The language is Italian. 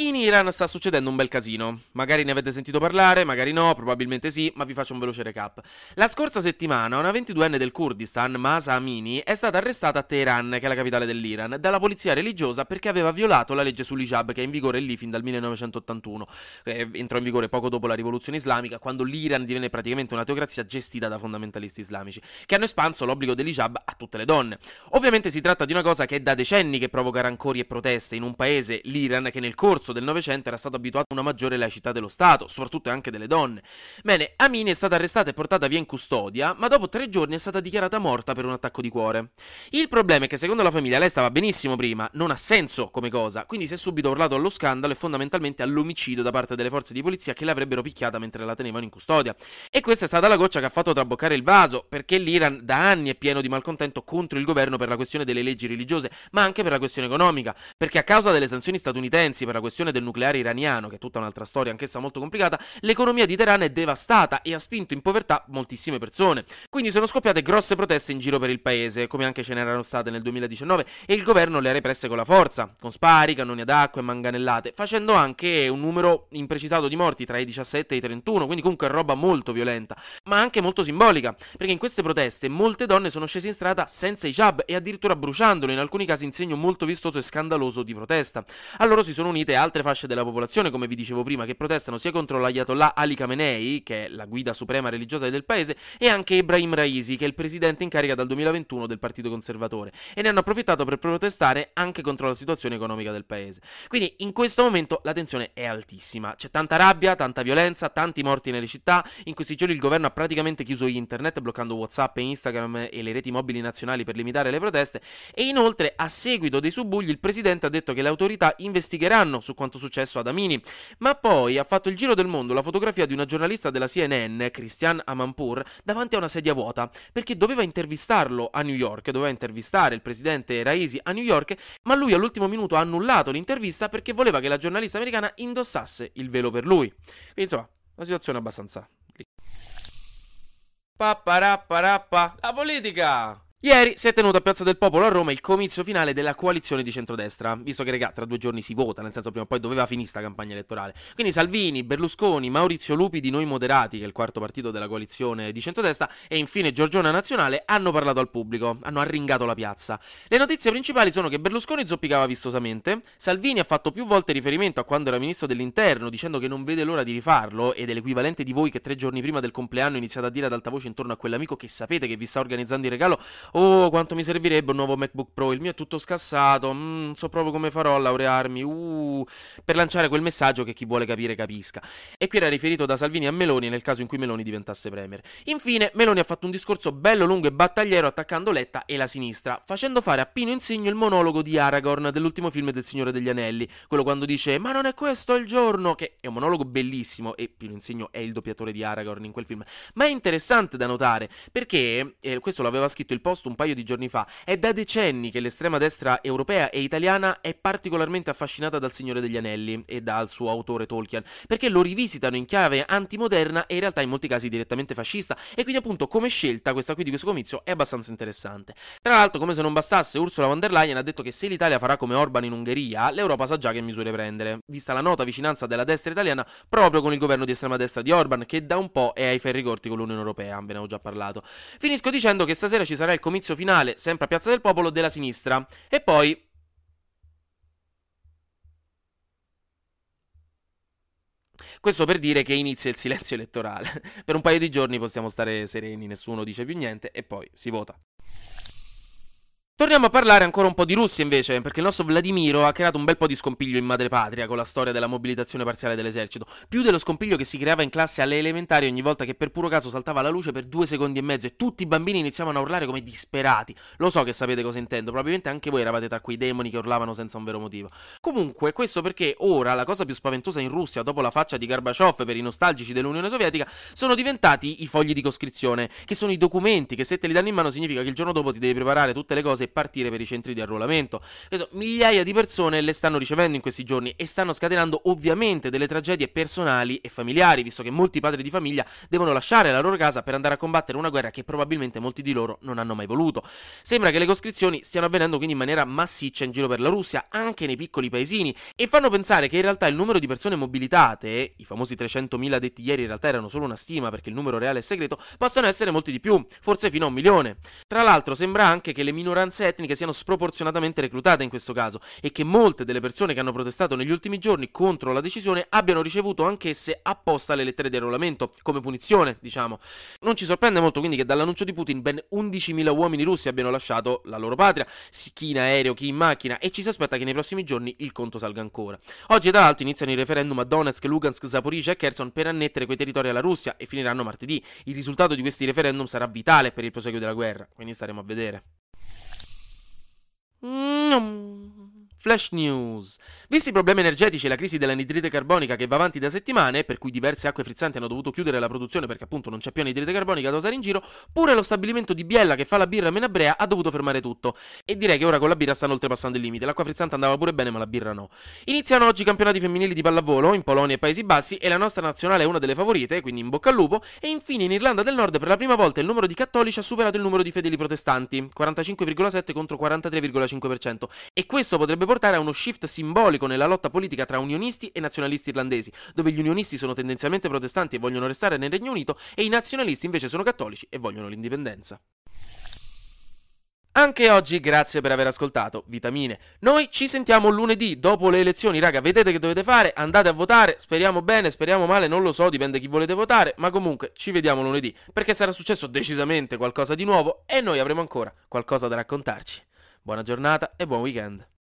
In Iran sta succedendo un bel casino. Magari ne avete sentito parlare, magari no, probabilmente sì, ma vi faccio un veloce recap. La scorsa settimana una 22enne del Kurdistan, Masa Amini, è stata arrestata a Teheran, che è la capitale dell'Iran, dalla polizia religiosa perché aveva violato la legge sull'hijab che è in vigore lì fin dal 1981. Eh, entrò in vigore poco dopo la rivoluzione islamica, quando l'Iran divenne praticamente una teocrazia gestita da fondamentalisti islamici, che hanno espanso l'obbligo dell'hijab a tutte le donne. Ovviamente si tratta di una cosa che è da decenni che provoca rancori e proteste in un paese, l'Iran, che nel corso corso del Novecento era stato abituato a una maggiore laicità dello Stato, soprattutto anche delle donne. Bene, Amini è stata arrestata e portata via in custodia, ma dopo tre giorni è stata dichiarata morta per un attacco di cuore. Il problema è che secondo la famiglia lei stava benissimo prima, non ha senso come cosa, quindi si è subito urlato allo scandalo e fondamentalmente all'omicidio da parte delle forze di polizia che l'avrebbero picchiata mentre la tenevano in custodia. E questa è stata la goccia che ha fatto traboccare il vaso, perché l'Iran da anni è pieno di malcontento contro il governo per la questione delle leggi religiose, ma anche per la questione economica, perché a causa delle sanzioni statunitensi per la questione questione del nucleare iraniano, che è tutta un'altra storia, anch'essa molto complicata, l'economia di Teheran è devastata e ha spinto in povertà moltissime persone. Quindi sono scoppiate grosse proteste in giro per il paese, come anche ce n'erano state nel 2019, e il governo le ha represse con la forza, con spari, cannoni ad acqua e manganellate, facendo anche un numero imprecisato di morti tra i 17 e i 31, quindi comunque roba molto violenta, ma anche molto simbolica, perché in queste proteste molte donne sono scese in strada senza hijab e addirittura bruciandolo, in alcuni casi in segno molto vistoso e scandaloso di protesta. A loro si sono unite altre altre fasce della popolazione, come vi dicevo prima, che protestano sia contro l'Ayatollah Ali Khamenei, che è la guida suprema religiosa del paese, e anche Ibrahim Raisi, che è il presidente in carica dal 2021 del Partito Conservatore, e ne hanno approfittato per protestare anche contro la situazione economica del paese. Quindi in questo momento la tensione è altissima, c'è tanta rabbia, tanta violenza, tanti morti nelle città, in questi giorni il governo ha praticamente chiuso internet, bloccando Whatsapp e Instagram e le reti mobili nazionali per limitare le proteste, e inoltre a seguito dei subugli il presidente ha detto che le autorità investigheranno su quanto successo ad Amini, ma poi ha fatto il giro del mondo la fotografia di una giornalista della CNN, Christiane Amanpour, davanti a una sedia vuota, perché doveva intervistarlo a New York, doveva intervistare il presidente Raisi a New York, ma lui all'ultimo minuto ha annullato l'intervista perché voleva che la giornalista americana indossasse il velo per lui. Quindi insomma, una situazione abbastanza... Papparapparappa, la politica! Ieri si è tenuto a Piazza del Popolo a Roma il comizio finale della coalizione di centrodestra, visto che regà tra due giorni si vota, nel senso prima o poi doveva finire sta campagna elettorale. Quindi Salvini, Berlusconi, Maurizio Lupi di Noi Moderati, che è il quarto partito della coalizione di centrodestra, e infine Giorgiona Nazionale hanno parlato al pubblico, hanno arringato la piazza. Le notizie principali sono che Berlusconi zoppicava vistosamente, Salvini ha fatto più volte riferimento a quando era ministro dell'interno, dicendo che non vede l'ora di rifarlo, ed è l'equivalente di voi che tre giorni prima del compleanno iniziate a dire ad alta voce intorno a quell'amico che sapete che vi sta organizzando il regalo Oh, quanto mi servirebbe un nuovo MacBook Pro. Il mio è tutto scassato. Mm, non so proprio come farò a laurearmi. Uh, per lanciare quel messaggio che chi vuole capire capisca. E qui era riferito da Salvini a Meloni nel caso in cui Meloni diventasse Premier. Infine, Meloni ha fatto un discorso bello lungo e battagliero attaccando Letta e la sinistra, facendo fare a Pino Insegno il monologo di Aragorn dell'ultimo film del Signore degli Anelli. Quello quando dice: Ma non è questo il giorno? Che è un monologo bellissimo. E Pino Insegno è il doppiatore di Aragorn in quel film. Ma è interessante da notare perché eh, questo l'aveva scritto il post post un paio di giorni fa, è da decenni che l'estrema destra europea e italiana è particolarmente affascinata dal Signore degli Anelli e dal suo autore Tolkien, perché lo rivisitano in chiave antimoderna e in realtà in molti casi direttamente fascista, e quindi appunto come scelta questa qui di questo comizio è abbastanza interessante. Tra l'altro, come se non bastasse, Ursula von der Leyen ha detto che se l'Italia farà come Orban in Ungheria, l'Europa sa già che misure prendere, vista la nota vicinanza della destra italiana proprio con il governo di estrema destra di Orban, che da un po' è ai ferri corti con l'Unione Europea, ve ne avevo già parlato. Finisco dicendo che stasera ci sarà il comizio finale, sempre a Piazza del Popolo, della sinistra. E poi... Questo per dire che inizia il silenzio elettorale. per un paio di giorni possiamo stare sereni, nessuno dice più niente e poi si vota. Torniamo a parlare ancora un po' di Russia invece, perché il nostro Vladimiro ha creato un bel po' di scompiglio in madrepatria con la storia della mobilitazione parziale dell'esercito, più dello scompiglio che si creava in classe alle elementari ogni volta che per puro caso saltava la luce per due secondi e mezzo e tutti i bambini iniziavano a urlare come disperati. Lo so che sapete cosa intendo, probabilmente anche voi eravate tra quei demoni che urlavano senza un vero motivo. Comunque, questo perché ora la cosa più spaventosa in Russia, dopo la faccia di Gorbaciov per i nostalgici dell'Unione Sovietica, sono diventati i fogli di coscrizione, che sono i documenti che se te li danno in mano significa che il giorno dopo ti devi preparare tutte le cose partire per i centri di arruolamento. Migliaia di persone le stanno ricevendo in questi giorni e stanno scatenando ovviamente delle tragedie personali e familiari, visto che molti padri di famiglia devono lasciare la loro casa per andare a combattere una guerra che probabilmente molti di loro non hanno mai voluto. Sembra che le coscrizioni stiano avvenendo quindi in maniera massiccia in giro per la Russia, anche nei piccoli paesini, e fanno pensare che in realtà il numero di persone mobilitate, i famosi 300.000 detti ieri in realtà erano solo una stima perché il numero reale è segreto, possano essere molti di più, forse fino a un milione. Tra l'altro sembra anche che le minoranze etniche siano sproporzionatamente reclutate in questo caso e che molte delle persone che hanno protestato negli ultimi giorni contro la decisione abbiano ricevuto anch'esse apposta le lettere di arruolamento, come punizione, diciamo. Non ci sorprende molto quindi che dall'annuncio di Putin ben 11.000 uomini russi abbiano lasciato la loro patria, chi in aereo, chi in macchina, e ci si aspetta che nei prossimi giorni il conto salga ancora. Oggi tra l'altro iniziano i referendum a Donetsk, Lugansk, Zaporizhia e Kherson per annettere quei territori alla Russia e finiranno martedì. Il risultato di questi referendum sarà vitale per il proseguo della guerra, quindi staremo a vedere. Mm. Flash News. Visti i problemi energetici e la crisi della nidride carbonica che va avanti da settimane, per cui diverse acque frizzanti hanno dovuto chiudere la produzione perché appunto non c'è più anidride carbonica da usare in giro, pure lo stabilimento di Biella che fa la birra Menabrea ha dovuto fermare tutto. E direi che ora con la birra stanno oltrepassando il limite. L'acqua frizzante andava pure bene, ma la birra no. Iniziano oggi i campionati femminili di pallavolo in Polonia e Paesi Bassi e la nostra nazionale è una delle favorite, quindi in bocca al lupo. E infine in Irlanda del Nord per la prima volta il numero di cattolici ha superato il numero di fedeli protestanti, 45,7 contro 43,5%. E questo potrebbe portare a uno shift simbolico nella lotta politica tra unionisti e nazionalisti irlandesi, dove gli unionisti sono tendenzialmente protestanti e vogliono restare nel Regno Unito e i nazionalisti invece sono cattolici e vogliono l'indipendenza. Anche oggi grazie per aver ascoltato Vitamine. Noi ci sentiamo lunedì dopo le elezioni, raga, vedete che dovete fare, andate a votare, speriamo bene, speriamo male, non lo so, dipende chi volete votare, ma comunque ci vediamo lunedì, perché sarà successo decisamente qualcosa di nuovo e noi avremo ancora qualcosa da raccontarci. Buona giornata e buon weekend.